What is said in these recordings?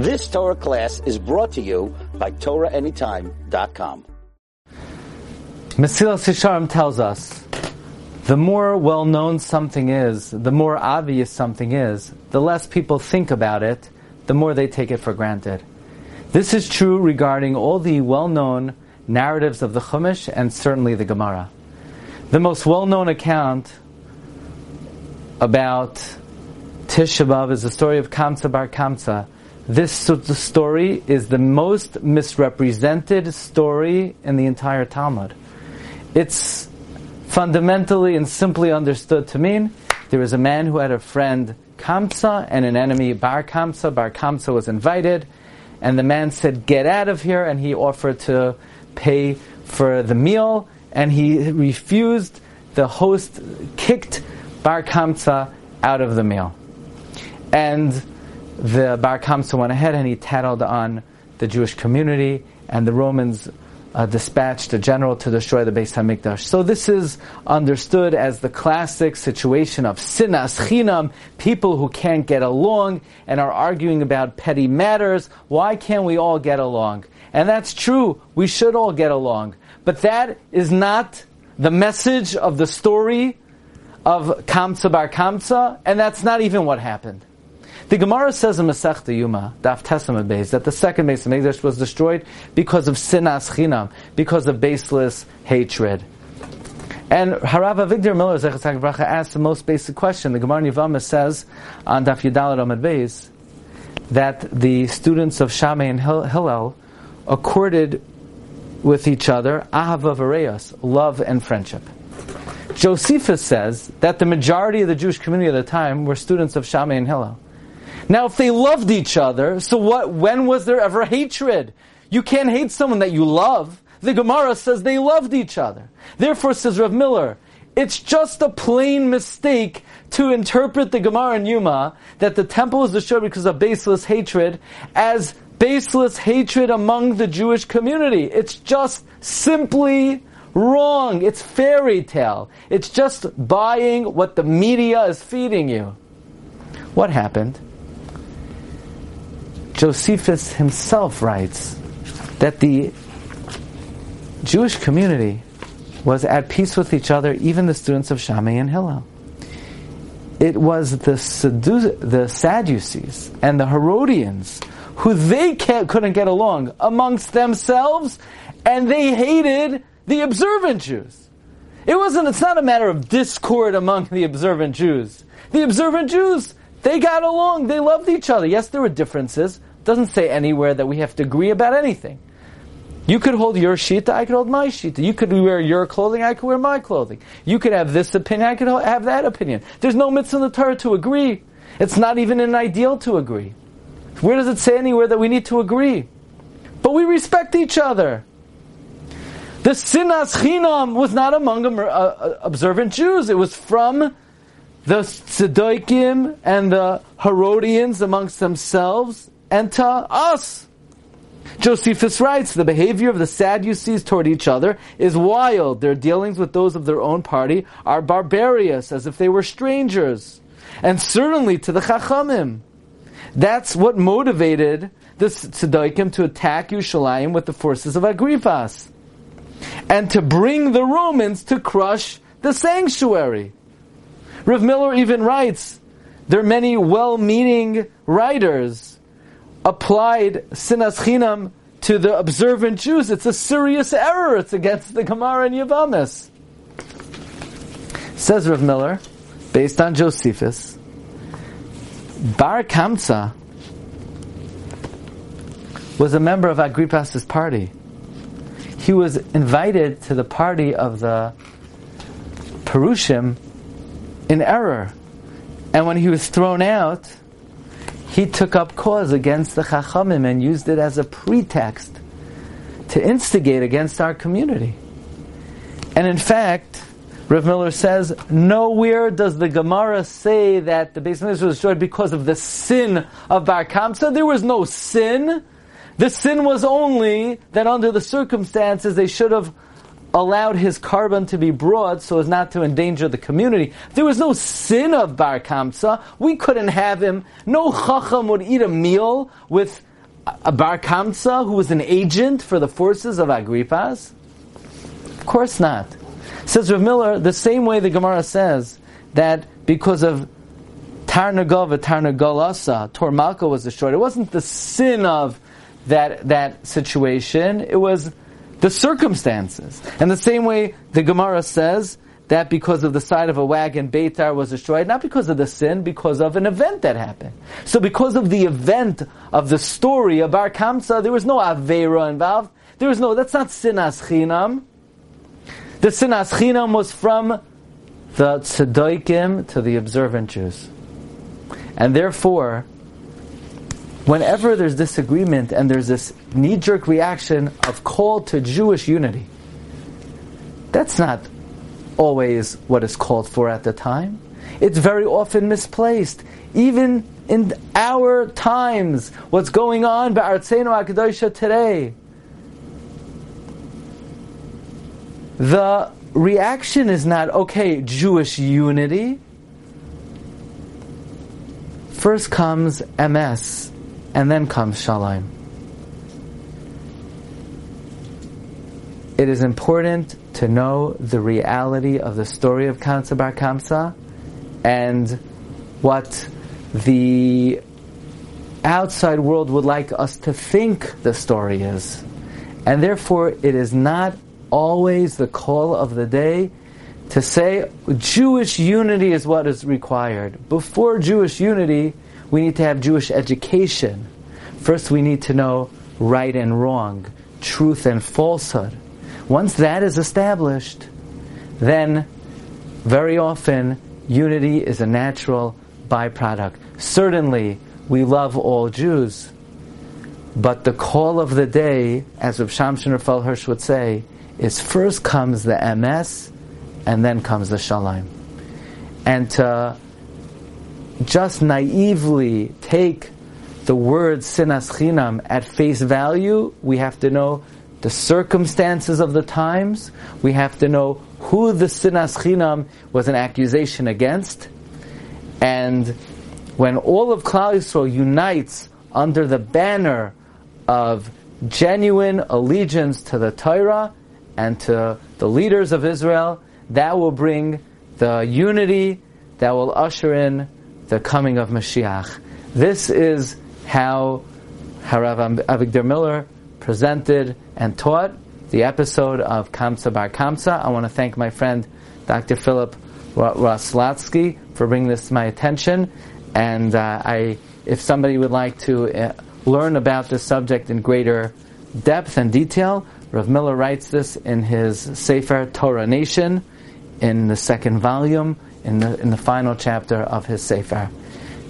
This Torah class is brought to you by TorahAnytime.com. Mesilas Yesharim tells us the more well known something is, the more obvious something is, the less people think about it, the more they take it for granted. This is true regarding all the well known narratives of the Chumash and certainly the Gemara. The most well known account about Tisha B'Av is the story of Kamsa Bar Kamsa. This story is the most misrepresented story in the entire Talmud. It's fundamentally and simply understood to mean there was a man who had a friend Kamsa and an enemy Bar Kamsa. Bar Kamsa was invited, and the man said, "Get out of here!" And he offered to pay for the meal, and he refused. The host kicked Bar Kamsa out of the meal, and the Bar Kamsa went ahead and he tattled on the Jewish community, and the Romans uh, dispatched a general to destroy the Beis Hamikdash. So this is understood as the classic situation of sinas chinam, people who can't get along and are arguing about petty matters. Why can't we all get along? And that's true. We should all get along. But that is not the message of the story of Kamsa Bar Kamsa, and that's not even what happened. The Gemara says in Masechta Yuma, Daf Tesam Beis, that the second Beis Hamikdash was destroyed because of sinas chinam, because of baseless hatred. And Harav Avigdor Miller Zechus Bracha asks the most basic question. The Gemara Yevama says on Daf Yudalad Amad Beis that the students of Shammai and Hillel accorded with each other ahava v'reyos, love and friendship. Josephus says that the majority of the Jewish community at the time were students of Shammai and Hillel. Now, if they loved each other, so what? When was there ever hatred? You can't hate someone that you love. The Gemara says they loved each other. Therefore, says Rav Miller, it's just a plain mistake to interpret the Gemara in Yuma that the temple was destroyed because of baseless hatred as baseless hatred among the Jewish community. It's just simply wrong. It's fairy tale. It's just buying what the media is feeding you. What happened? Josephus himself writes that the Jewish community was at peace with each other, even the students of Shammai and Hillel. It was the, Saddu- the Sadducees and the Herodians who they couldn't get along amongst themselves, and they hated the observant Jews. It wasn't, it's not a matter of discord among the observant Jews. The observant Jews, they got along, they loved each other. Yes, there were differences, doesn't say anywhere that we have to agree about anything. You could hold your shita, I could hold my shita. You could wear your clothing, I could wear my clothing. You could have this opinion, I could have that opinion. There's no mitzvah in the Torah to agree. It's not even an ideal to agree. Where does it say anywhere that we need to agree? But we respect each other. The sinas chinam was not among uh, uh, observant Jews. It was from the Tzedaikim and the Herodians amongst themselves and to us. Josephus writes, the behavior of the Sadducees toward each other is wild. Their dealings with those of their own party are barbarous, as if they were strangers. And certainly to the Chachamim. That's what motivated the Tzedaikim to attack Yerushalayim with the forces of Agrippas. And to bring the Romans to crush the sanctuary. Rav Miller even writes, there are many well-meaning writers applied sinas chinam to the observant Jews, it's a serious error. It's against the Gemara and Yavamis. Says Rav Miller, based on Josephus, Bar Kamsa was a member of Agrippas' party. He was invited to the party of the Perushim in error. And when he was thrown out, he took up cause against the Chachamim and used it as a pretext to instigate against our community. And in fact, Rav Miller says, nowhere does the Gemara say that the Beis was destroyed because of the sin of Bar Kamsa. There was no sin. The sin was only that under the circumstances they should have allowed his korban to be brought so as not to endanger the community. There was no sin of Bar Kamsa. We couldn't have him. No chacham would eat a meal with a Bar Kamsa who was an agent for the forces of Agrippas? Of course not. Says Rav Miller, the same way the Gemara says that because of Tarnagova, Tarnagalasa, Tur Malka was destroyed. It wasn't the sin of that, that situation, it was the circumstances. And the same way the Gemara says that because of the side of a wagon, Beitar was destroyed, not because of the sin, because of an event that happened. So because of the event of the story of Bar Kamsa, there was no Avera involved. There was no, that's not sinas chinam. The sinas chinam was from the tzedaikim to the observant Jews. And therefore, whenever there's disagreement and there's this knee-jerk reaction of call to Jewish unity, that's not always what is called for at the time. It's very often misplaced. Even in our times, what's going on by Artzenu Akadosha today, the reaction is not, okay, Jewish unity. First comes Emes, and then comes Shalom. It is important to know the reality of the story of Kamsa Bar Kamsa and what the outside world would like us to think the story is. And therefore, it is not always the call of the day to say Jewish unity is what is required. Before Jewish unity, we need to have Jewish education. First, we need to know right and wrong, truth and falsehood. Once that is established, then very often unity is a natural byproduct. Certainly, we love all Jews, but the call of the day, as Rav Shimshon Raphael Hirsch would say, is first comes the Emes, and then comes the Shalom. And to just naively take the word sinas chinam at face value, we have to know the circumstances of the times. We have to know who the sinas chinam was an accusation against. And when all of Klal Yisrael unites under the banner of genuine allegiance to the Torah and to the leaders of Israel, that will bring the unity that will usher in the coming of Mashiach. This is how Harav Avigdor Miller presented and taught the episode of Kamsa Bar Kamsa. I want to thank my friend Dr. Philip Roslatsky for bringing this to my attention. And uh, I, if somebody would like to uh, learn about this subject in greater depth and detail, Rav Miller writes this in his Sefer Torah Nation in the second volume, in the, in the final chapter of his Sefer.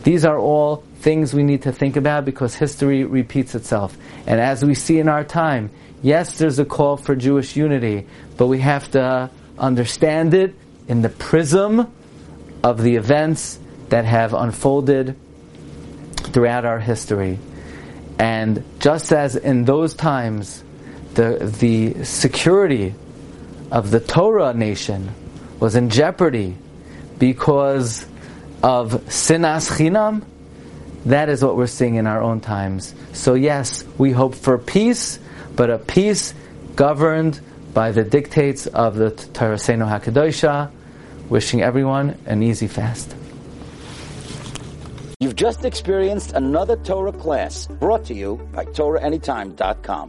These are all things we need to think about because history repeats itself. And as we see in our time, yes, there's a call for Jewish unity, but we have to understand it in the prism of the events that have unfolded throughout our history. And just as in those times, the, the security of the Torah nation was in jeopardy because of sinas chinam, that is what we're seeing in our own times. So yes, we hope for peace, but a peace governed by the dictates of the Torah Seno HaKadosha, wishing everyone an easy fast. You've just experienced another Torah class brought to you by TorahAnytime.com.